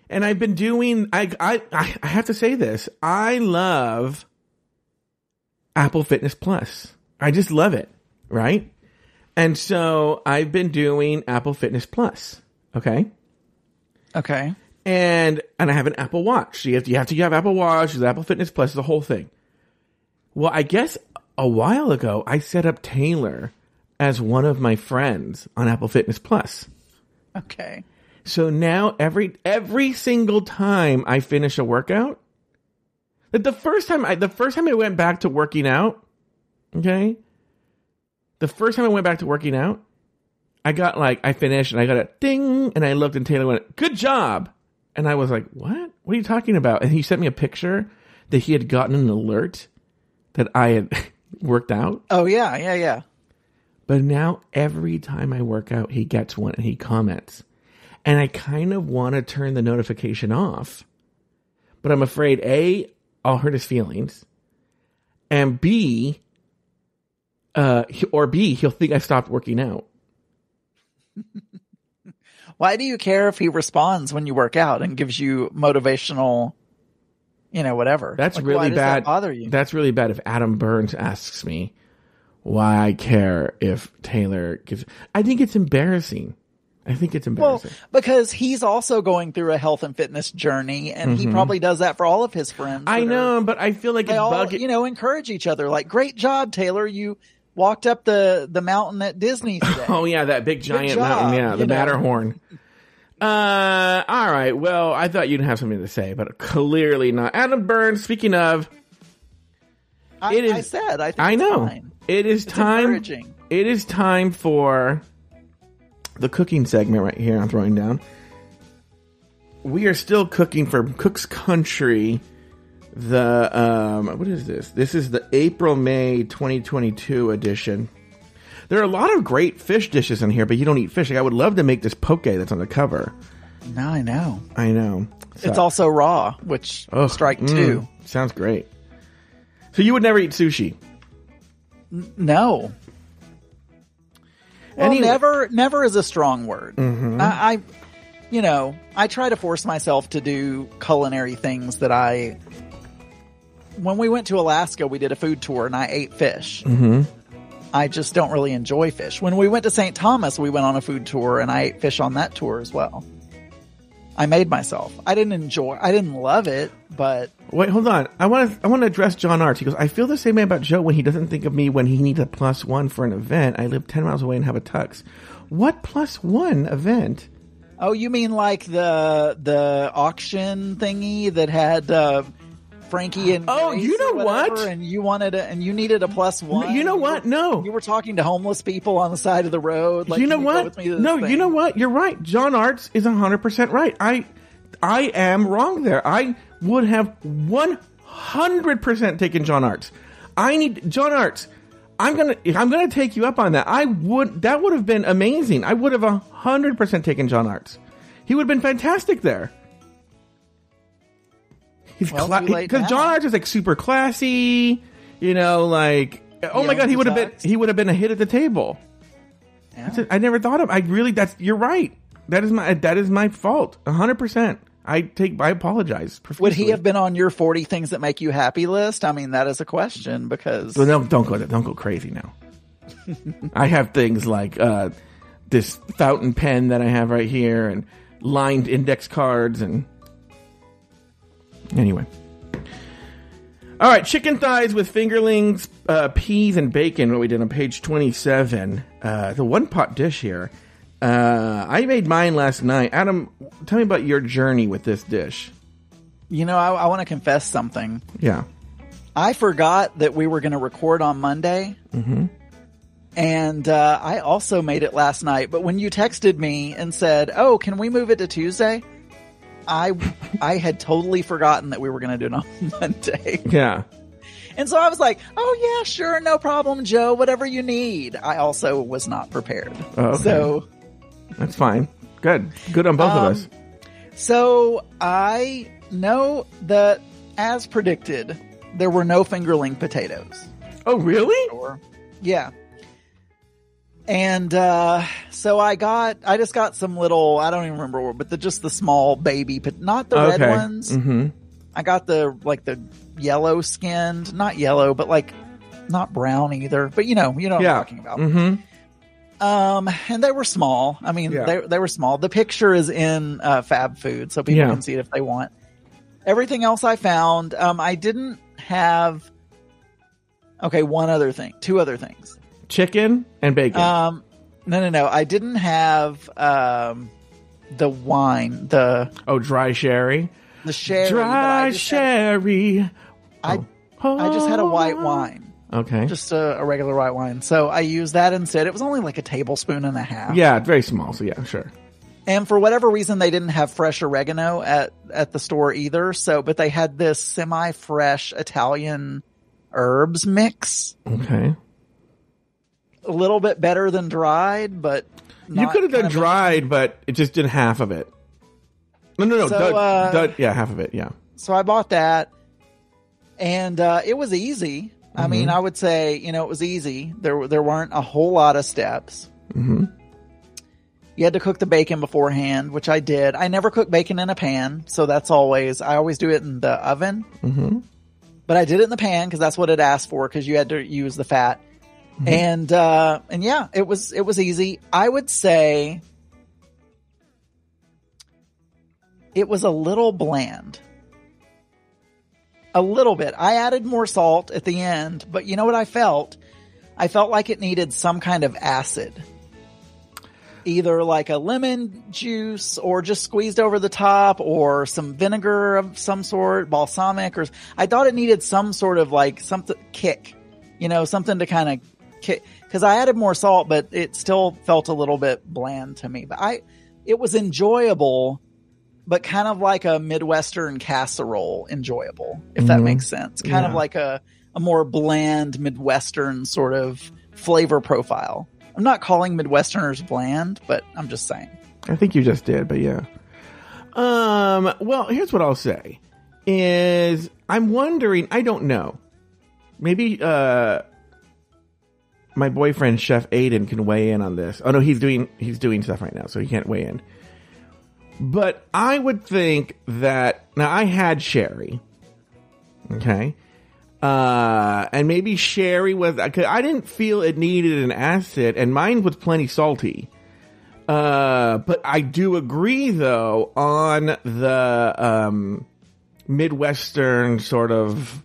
And I've been doing, I, I, I I have to say this. I love Apple Fitness Plus. I just love it. Right. And so I've been doing Apple Fitness Plus. Okay Okay. And and I have an Apple Watch. So you have to, you have to have Apple Watch, there's Apple Fitness Plus, the whole thing. Well, I guess a while ago I set up Taylor as one of my friends on Apple Fitness Plus. Okay. So now every every single time I finish a workout, like the first time I the first time I went back to working out, okay, the first time I went back to working out, I got like I finished and I got a ding and I looked and Taylor went, "Good job," and I was like, "What? What are you talking about?" And he sent me a picture that he had gotten an alert that I had worked out. Oh yeah, yeah, yeah. But now every time I work out, he gets one and he comments. And I kind of want to turn the notification off but I'm afraid A, I'll hurt his feelings, and B, uh, or B, he'll think I stopped working out. Why do you care if he responds when you work out and gives you motivational, you know, whatever? That's Like, really bad. That bother you? That's really bad. If Adam Burns asks me why I care if Taylor gives, I think it's embarrassing. I think it's well, embarrassing. because he's also going through a health and fitness journey, and he probably does that for all of his friends. Mm-hmm. I that are- know, but I feel like they it's all, bugging. you know, encourage each other. Like, great job, Taylor. You walked up the the mountain at Disney today. Oh yeah, that big giant mountain. Yeah, the know. Matterhorn. Uh, all right. Well, I thought you'd have something to say, but clearly not. Adam Burns. Speaking of, I, it is- I said, I think I know it is It's time. It is time for the cooking segment right here. I'm throwing down. We are still cooking for Cook's Country. The um, what is this? This is the April May 2022 edition. There are a lot of great fish dishes in here, but you don't eat fish. Like, I would love to make this poke that's on the cover. No, I know. I know. It's also raw, which Ugh, strike mm, two. Sounds great. So you would never eat sushi. No. Well, Anyway. never, never is a strong word. Mm-hmm. I, I, you know, I try to force myself to do culinary things that I. When we went to Alaska, we did a food tour and I ate fish. Mm-hmm. I just don't really enjoy fish. When we went to St. Thomas, we went on a food tour and I ate fish on that tour as well. I made myself. I didn't enjoy. I didn't love it, but Wait, hold on. I want to. I want to address John Arts. He goes. I feel the same way about Joe when he doesn't think of me when he needs a plus one for an event. I live ten miles away and have a tux. What plus one event? Oh, you mean like the the auction thingy that had uh, Frankie and Oh, Grace you know whatever, what? And you wanted a, and you needed a plus one. you know were- what? No. you were talking to homeless people on the side of the road. Like, you know "Can go what? with me to this No, thing?" you know what? You're right. John Arts is hundred percent right. I, I am wrong there. I would have one hundred percent taken John Arts. I need John Arts. I'm gonna. if I'm gonna take you up on that. I would. That would have been amazing. I would have hundred percent taken John Arts. He would have been fantastic there. He's Well, too late because. John Arts is like super classy. You know, like oh my god, he would have been he would have been a hit at the table. Yeah. I never thought of. I really. That's you're right. That is my. That is my fault. hundred percent. I take. I apologize. Would he have been on your forty things that make you happy list? I mean, that is a question because Well, no, don't go. Don't go crazy now. I have things like uh, this fountain pen that I have right here, and lined index cards, and anyway. All right, chicken thighs with fingerlings, uh, peas, and bacon. What we did on page twenty-seven. Uh, the one pot dish here. Uh, I made mine last night. Adam, tell me about your journey with this dish. you know, I, I want to confess something. Yeah. I forgot that we were going to record on Monday. Mm-hmm. And uh, I also made it last night. But when you texted me and said, "Oh, can we move it to Tuesday?" I I had totally forgotten that we were going to do it on Monday. Yeah. And so I was like, "Oh yeah, sure, no problem, Joe. Whatever you need." I also was not prepared. Oh, okay. So That's fine. Good. Good on both Um, of us. So I know that, as predicted, there were no fingerling potatoes. Oh, really? Or, yeah. And uh, so I got, I just got some little, I don't even remember, what, but the just the small baby, but not the red ones. Mm-hmm. I got the like the yellow skinned, not yellow, but like not brown either. But you know, you know what Yeah. I'm talking about. Mm-hmm. Um, and they were small. I mean, Yeah. they they were small. The picture is in uh, Fab Food, so people Yeah. can see it if they want. Everything else I found, um, I didn't have. Okay, one other thing, two other things. Chicken and bacon. Um, no, no, no, I didn't have um the wine, the oh, dry sherry. the sherry. Dry I just had- sherry. I Oh. I just had a white wine, Okay. just a, a regular white wine. So I used that instead. It was only like a tablespoon and a half. yeah, very small. So yeah, sure. And for whatever reason, they didn't have fresh oregano at, at the store either. So, but they had this semi-fresh Italian herbs mix. Okay. A little bit better than dried, but you could have done dried, but it just did half of it. No, no, no. So, dud- uh, dud- yeah, half of it. Yeah. so I bought that, and uh, it was easy. I mean, I would say you know it was easy. There there weren't a whole lot of steps. Mhm. You had to cook the bacon beforehand, which I did. I never cook bacon in a pan, so that's always I always do it in the oven. Mhm. But I did it in the pan because that's what it asked for because you had to use the fat. And uh, and yeah, it was it was easy. I would say it was a little bland. A little bit. I added more salt at the end, but you know what I felt? I felt like it needed some kind of acid. Either like a lemon juice or just squeezed over the top or some vinegar of some sort, balsamic or I thought it needed some sort of like something kick, you know, something to kind of cuz I added more salt but it still felt a little bit bland to me. But I it was enjoyable but kind of like a Midwestern casserole enjoyable, if that Mhm. makes sense. Kind of like a, a more bland Midwestern sort of flavor profile. I'm not calling Midwesterners bland, but I'm just saying. I think you just did, but yeah. Um, well, here's what I'll say is I'm wondering, I don't know. Maybe uh my boyfriend Chef Aiden can weigh in on this. Oh no, he's doing he's doing stuff right now, so he can't weigh in. But I would think that now I had sherry. Okay. Uh, and maybe sherry was, cause I didn't feel it needed an acid and mine was plenty salty. Uh, but I do agree though on the, um, Midwestern sort of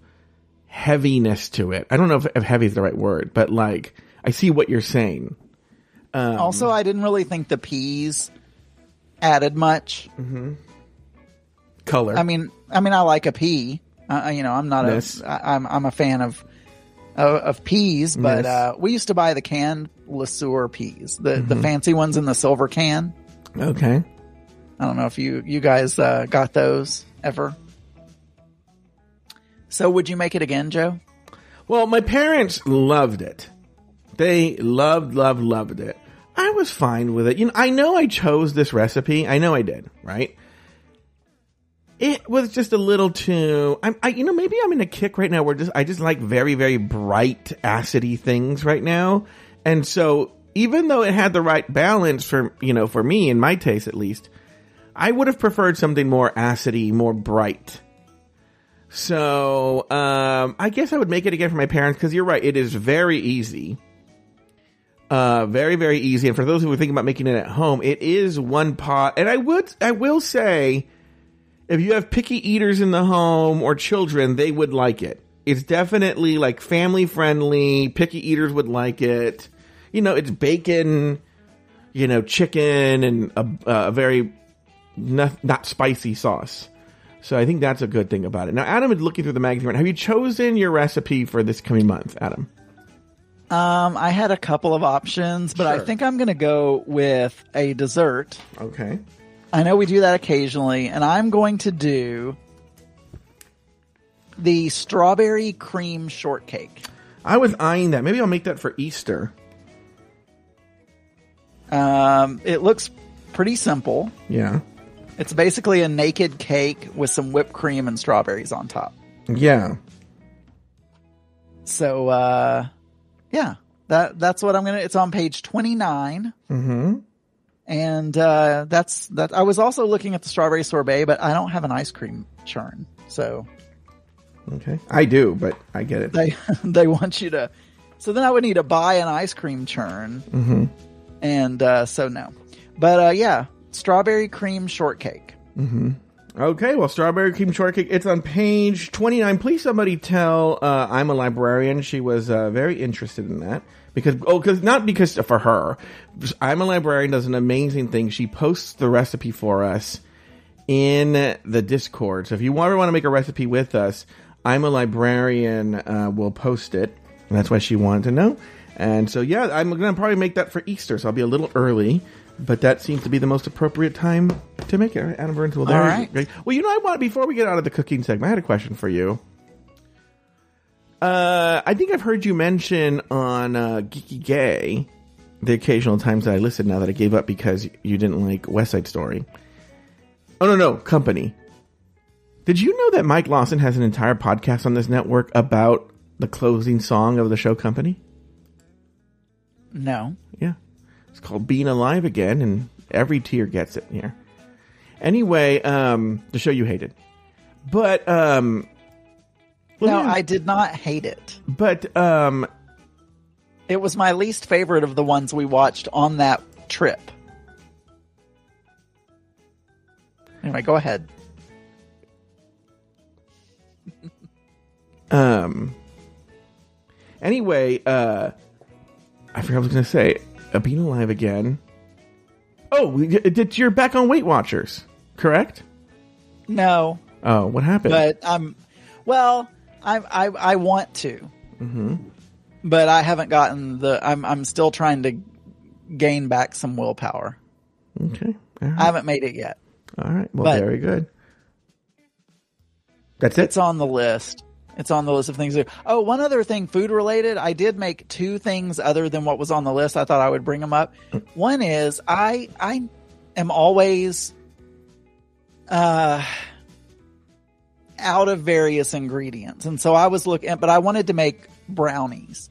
heaviness to it. I don't know if, if heavy is the right word, but like, I see what you're saying. Um, also, I didn't really think the peas added much. color. I mean, I mean, I like a pea. Uh, you know, I'm not Yes. a, I, I'm, I'm a fan of, of, of peas, but, Yes. uh, we used to buy the canned LeSueur peas, the, Mm-hmm. the fancy ones in the silver can. okay. I don't know if you, you guys, uh, got those ever. So would you make it again, Joe? Well, my parents loved it. They loved, loved, loved it. I was fine with it. You know, I know I chose this recipe. I know I did, right? It was just a little too. I'm, I, you know, maybe I'm in a kick right now where just I just like very, very bright, acidy things right now, and so even though it had the right balance for you know for me in my taste at least, I would have preferred something more acidy, more bright. So, um, I guess I would make it again for my parents because you're right. It is very easy. Uh, very, very easy. And for those who are thinking about making it at home, it is one pot. And I would, I will say, if you have picky eaters in the home or children, they would like it. It's definitely like family friendly. Picky eaters would like it. You know, it's bacon, you know, chicken and a, a very not, not spicy sauce. So I think that's a good thing about it. Now, Adam is looking through the magazine. right. Have you chosen your recipe for this coming month, Adam? Um, I had a couple of options, but I think I'm going to go with a dessert. Okay. I know we do that occasionally, and I'm going to do the strawberry cream shortcake. I was eyeing that. Maybe I'll make that for Easter. Um, it looks pretty simple. Yeah. It's basically a naked cake with some whipped cream and strawberries on top. Yeah. So, uh, yeah, that, that's what I'm going to, it's on page 29. Mm-hmm. And, uh, that's, that, I was also looking at the strawberry sorbet, but I don't have an ice cream churn. So Okay. I do, but I get it. they, they want you to, so then I would need to buy an ice cream churn. Mm-hmm. And, uh, so no, but, uh, yeah, strawberry cream shortcake. Okay, well, strawberry cream shortcake. It's on page 29. Please somebody tell uh, I'm a librarian. She was uh, very interested in that. Because, oh, because not because for her. I'm a librarian does an amazing thing. She posts the recipe for us in the Discord. So if you ever want to make a recipe with us, I'm a librarian uh, will post it. And that's why she wanted to know. And so, yeah, I'm to probably make that for Easter. So I'll be a little early. But that seems to be the most appropriate time to make it. Adam Burns, well, there All you right. go. Well, you know, I want before we get out of the cooking segment, I had a question for you. Uh, I think I've heard you mention on uh, Geeky Gay the occasional times that I listened. Now that I gave up because you didn't like West Side Story. Oh no, no, Company. Did you know that Mike Lawson has an entire podcast on this network about the closing song of the show company? No. Yeah. It's called Being Alive Again, and every tier gets it here. Anyway, um, the show you hated. But, um, No, me- I did not hate it. but, um, It was my least favorite of the ones we watched on that trip. Anyway, go ahead. um, anyway, uh, I forgot what I was going to say. Uh, Being Alive Again. Oh, did you're back on Weight Watchers, correct? No, Oh, what happened? but I'm well. I I I want to, mm-hmm. but I haven't gotten the. I'm I'm still trying to gain back some willpower. okay. Right. I haven't made it yet. All right. Well, but- very good. That's it. It's on the list. It's on the list of things do. Oh, one other thing, food related. I did make two things other than what was on the list. I thought I would bring them up. One is I I am always uh out of various ingredients, and so I was looking, but I wanted to make brownies,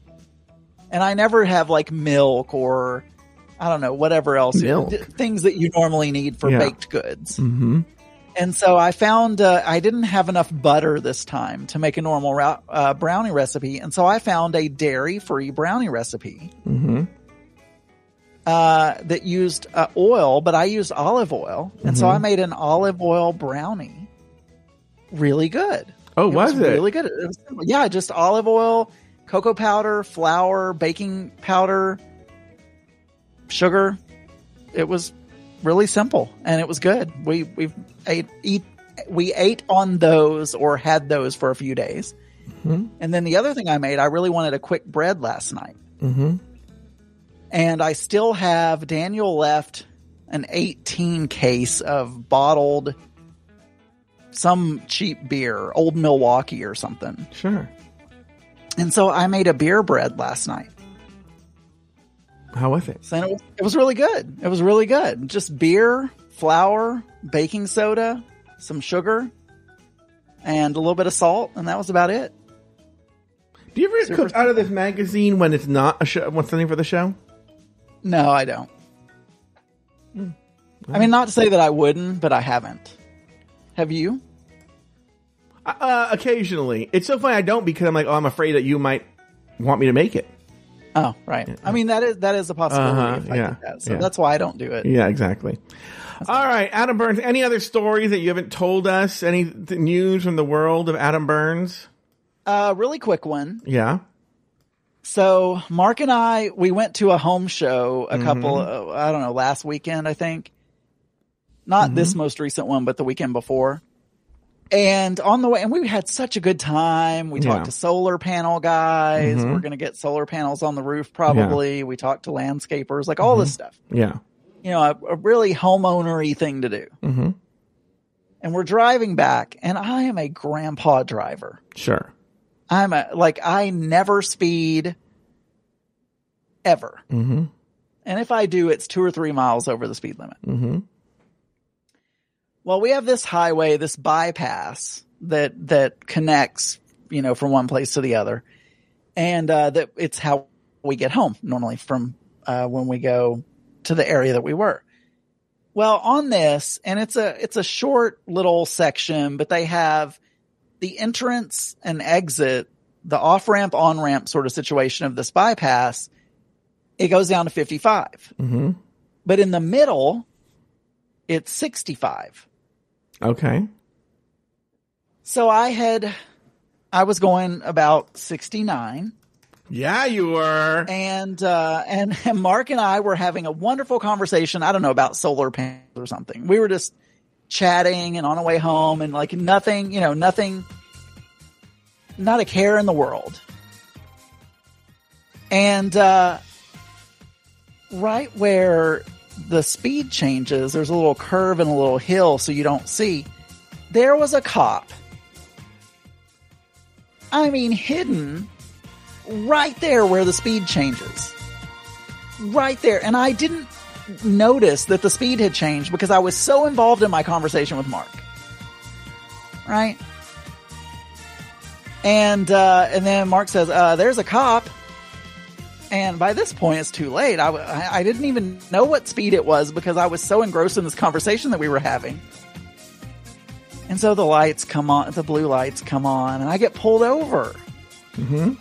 and I never have like milk or I don't know whatever else things that you normally need for Yeah. baked goods. mm-hmm. And so I found uh, I didn't have enough butter this time to make a normal uh, brownie recipe, and so I found a dairy-free brownie recipe Mm-hmm. uh, that used uh, oil, but I used olive oil, and so I Mm-hmm. made an olive oil brownie. Really good. Oh, was, it? really good? It was yeah, just olive oil, cocoa powder, flour, baking powder, sugar. It was really simple and it was good. We we ate eat we ate on those or had those for a few days. And then the other thing I made, I really wanted a quick bread last night. Mm-hmm. And I still have Daniel left an 18 case of bottled some cheap beer, Old Milwaukee or something. Sure. And so I made a beer bread last night. How was it? So it was, it was really good. It was really good. Just beer, flour, baking soda, some sugar, and a little bit of salt, and that was about it. Do you ever Super cook out of this magazine when it's not a show? What's something for the show? No, I don't. I mean, not to say that I wouldn't, but I haven't. Have you? Uh, occasionally. It's so funny I don't because I'm like, oh, I'm afraid that you might want me to make it. Oh, right. I mean, that is that is a possibility. Uh-huh, if I yeah, that. So yeah. that's why I don't do it. Yeah, exactly. All right, Adam Burns. Any other stories that you haven't told us? Any th- news from the world of Adam Burns? Uh, really quick one. Yeah. So Mark and I, we went to a home show Mm-hmm. a couple, uh, I don't know, last weekend, I think. Not Mm-hmm. this most recent one, but the weekend before. And on the way, and we had such a good time. We talked Yeah. Mm-hmm. to solar panel guys. We're going to get solar panels on the roof probably. We talked to landscapers, like all Mm-hmm. this stuff. Yeah. You know, a, a really homeownery thing to do. Mm-hmm. And we're driving back, and I am a grandpa driver. Sure. I'm a like I never speed ever. Mm-hmm. And if I do, it's two or three miles over the speed limit. Well, we have this highway, this bypass that that connects, you know, from one place to the other, and uh, that it's how we get home normally from uh, when we go to the area that we were. Well, on this, and it's a it's a short little section, but they have the entrance and exit, the off ramp, on ramp sort of situation of this bypass. It goes down to fifty five, Mm-hmm. but in the middle, it's sixty five. Okay. So I had, I was going about 69 Yeah, you were. and, uh, and Mark and I were having a wonderful conversation. I don't know about solar panels or something. We were just chatting and on our way home and like nothing, you know, nothing, not a care in the world. And, uh, right where the speed changes, there's a little curve and a little hill so you don't see. There was a cop. I mean, hidden right there where the speed changes. Right there. And I didn't notice that the speed had changed because I was so involved in my conversation with Mark. right? And uh, and then Mark says, uh, "There's a cop." And by this point, it's too late. I, w- I I didn't even know what speed it was because I was so engrossed in this conversation that we were having. And so the lights come on, the blue lights come on, and I get pulled over. hmm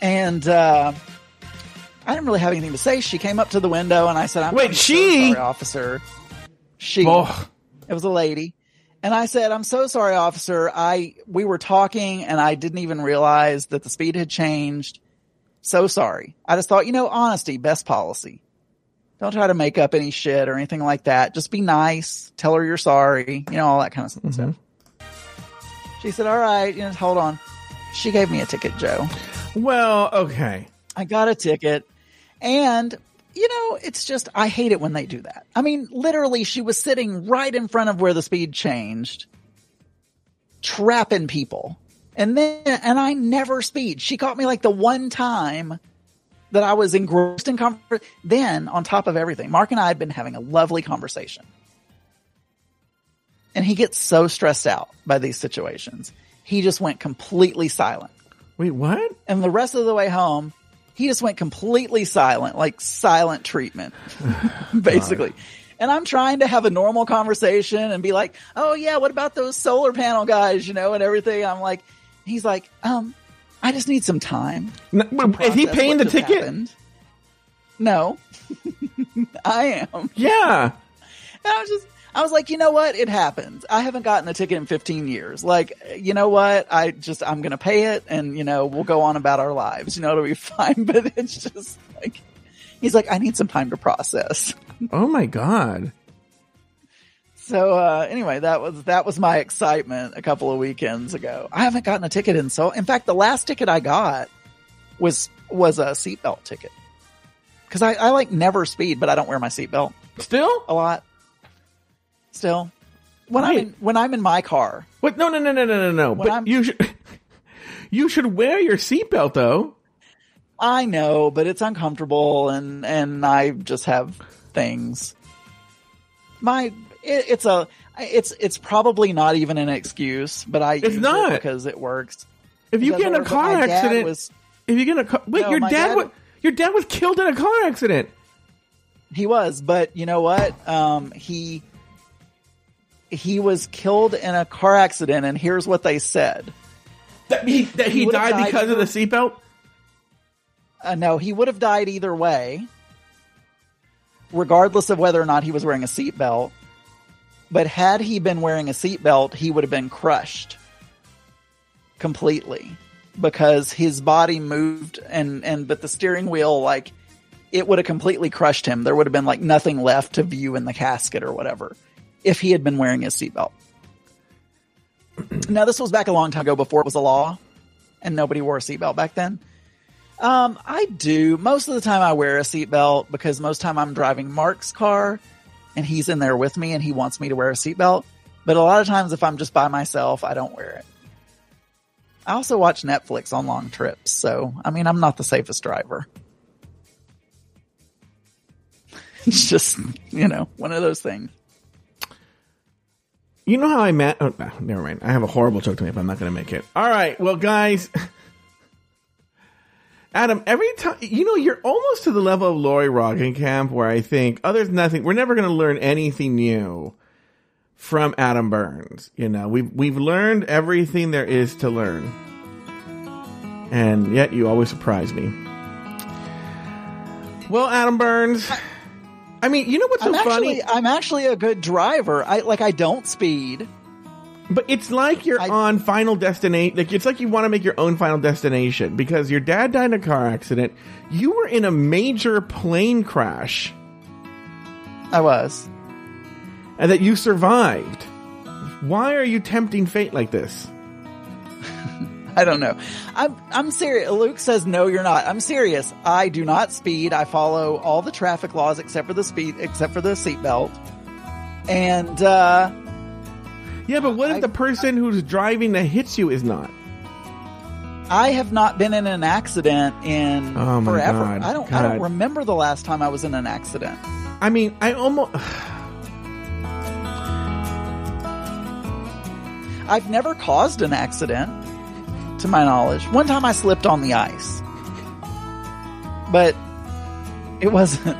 And uh, I didn't really have anything to say. She came up to the window, and I said, "I'm Wait, I'm so she? sorry, officer." She. Oh, It was a lady. And I said, I'm so sorry, officer. I, we were talking and I didn't even realize that the speed had changed. So sorry. I just thought, you know, honesty, best policy. Don't try to make up any shit or anything like that. Just be nice. Tell her you're sorry. You know, all that kind of mm-hmm. stuff. She said, all right, you know, hold on. She gave me a ticket, Joe. well, okay. I got a ticket and you know, it's just, I hate it when they do that. I mean, literally she was sitting right in front of where the speed changed, trapping people. And then, and I never speed. She caught me like the one time that I was engrossed in conversation. Then on top of everything, Mark and I had been having a lovely conversation. And he gets so stressed out by these situations. He just went completely silent. Wait, what? And the rest of the way home, he just went completely silent, like silent treatment, basically. And I'm trying to have a normal conversation and be like, oh yeah, what about those solar panel guys, you know, and everything. I'm like, he's like, um, I just need some time. N- is he paying the ticket? happened." No, I am. Yeah. And I was just, I was like, you know what? It happens. I haven't gotten a ticket in 15 years. Like, you know what? I just, I'm going to pay it and, you know, we'll go on about our lives. You know, it'll be fine. But it's just like, he's like, I need some time to process. Oh my god. So, uh, anyway, that was, that was my excitement a couple of weekends ago. I haven't gotten a ticket in so, in fact, the last ticket I got was, was a seatbelt ticket. Cause I, I like never speed, but I don't wear my seatbelt Still? a lot. Still. When I'm in, when I'm in my car, What? No, no, no, no, no, no, no. But I'm- you should. You should wear your seatbelt though. I know, but it's uncomfortable and, and I just have things. My, it, it's a, it's, it's probably not even an excuse, but I It's use not. it because it works. If you get in a car accident, was, if you get in a car, wait, No, your dad, dad- was your dad was killed in a car accident. he was, but you know what? Um, he, he was killed in a car accident and here's what they said. That he that he, He died, died because of the seatbelt. Uh, no, he would have died either way, regardless of whether or not he was wearing a seatbelt. But had he been wearing a seatbelt, he would have been crushed completely because his body moved and, and, but the steering wheel, like, it would have completely crushed him. There would have been like nothing left to view in the casket or whatever if he had been wearing his seatbelt. now, this was back a long time ago before it was a law and nobody wore a seatbelt back then. Um, I do. Most of the time I wear a seatbelt because most time I'm driving Mark's car and he's in there with me and he wants me to wear a seatbelt. But a lot of times if I'm just by myself, I don't wear it. I also watch Netflix on long trips. So, I mean, I'm not the safest driver. It's just, you know, one of those things. You know how I met? Oh, never mind. I have a horrible joke to make, but I'm not going to make it. All right. Well, guys, Adam, every time you know, you're almost to the level of Lori Roggenkamp, where I think, oh, there's nothing. We're never going to learn anything new from Adam Burns. You know, we've we've learned everything there is to learn, and yet you always surprise me. Well, Adam Burns. I mean, you know what's so I'm funny? actually, I'm actually a good driver. I like, I don't speed. But it's like you're I- on Final Destination. Like it's like you want to make your own Final Destination because your dad died in a car accident. You were in a major plane crash, I was. and that you survived. Why are you tempting fate like this? I don't know. I'm I'm serious. Luke says no, you're not. I'm serious. I do not speed. I follow all the traffic laws except for the speed, except for the seatbelt. And uh, Yeah, but what if I- the person who's driving that hits you is not? I have not been in an accident in Oh forever. God. I don't. I don't remember the last time I was in an accident. I mean, I almost. I've never caused an accident, to my knowledge. One time I slipped on the ice, but it wasn't.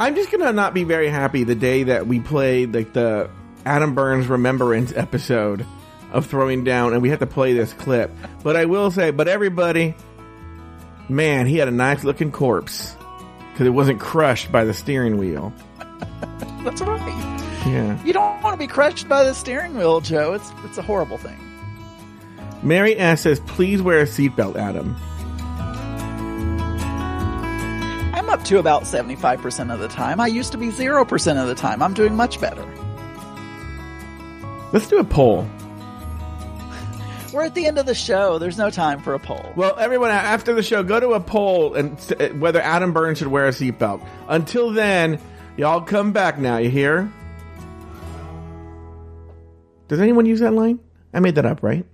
I'm just gonna not be very happy the day that we played like the Adam Burns Remembrance episode of throwing down, and we have to play this clip. But I will say, but everybody, man, he had a nice looking corpse because it wasn't crushed by the steering wheel. That's right. Yeah. You don't want to be crushed by the steering wheel, Joe. It's it's a horrible thing. Mary S says, "Please wear a seatbelt, Adam." I'm up to about 75% of the time. I used to be 0% of the time. I'm doing much better. Let's do a poll. We're at the end of the show. There's no time for a poll. Well, everyone, after the show, go to a poll and uh, whether Adam Burns should wear a seatbelt. Until then, y'all come back now. You hear? Does anyone use that line? I made that up, right?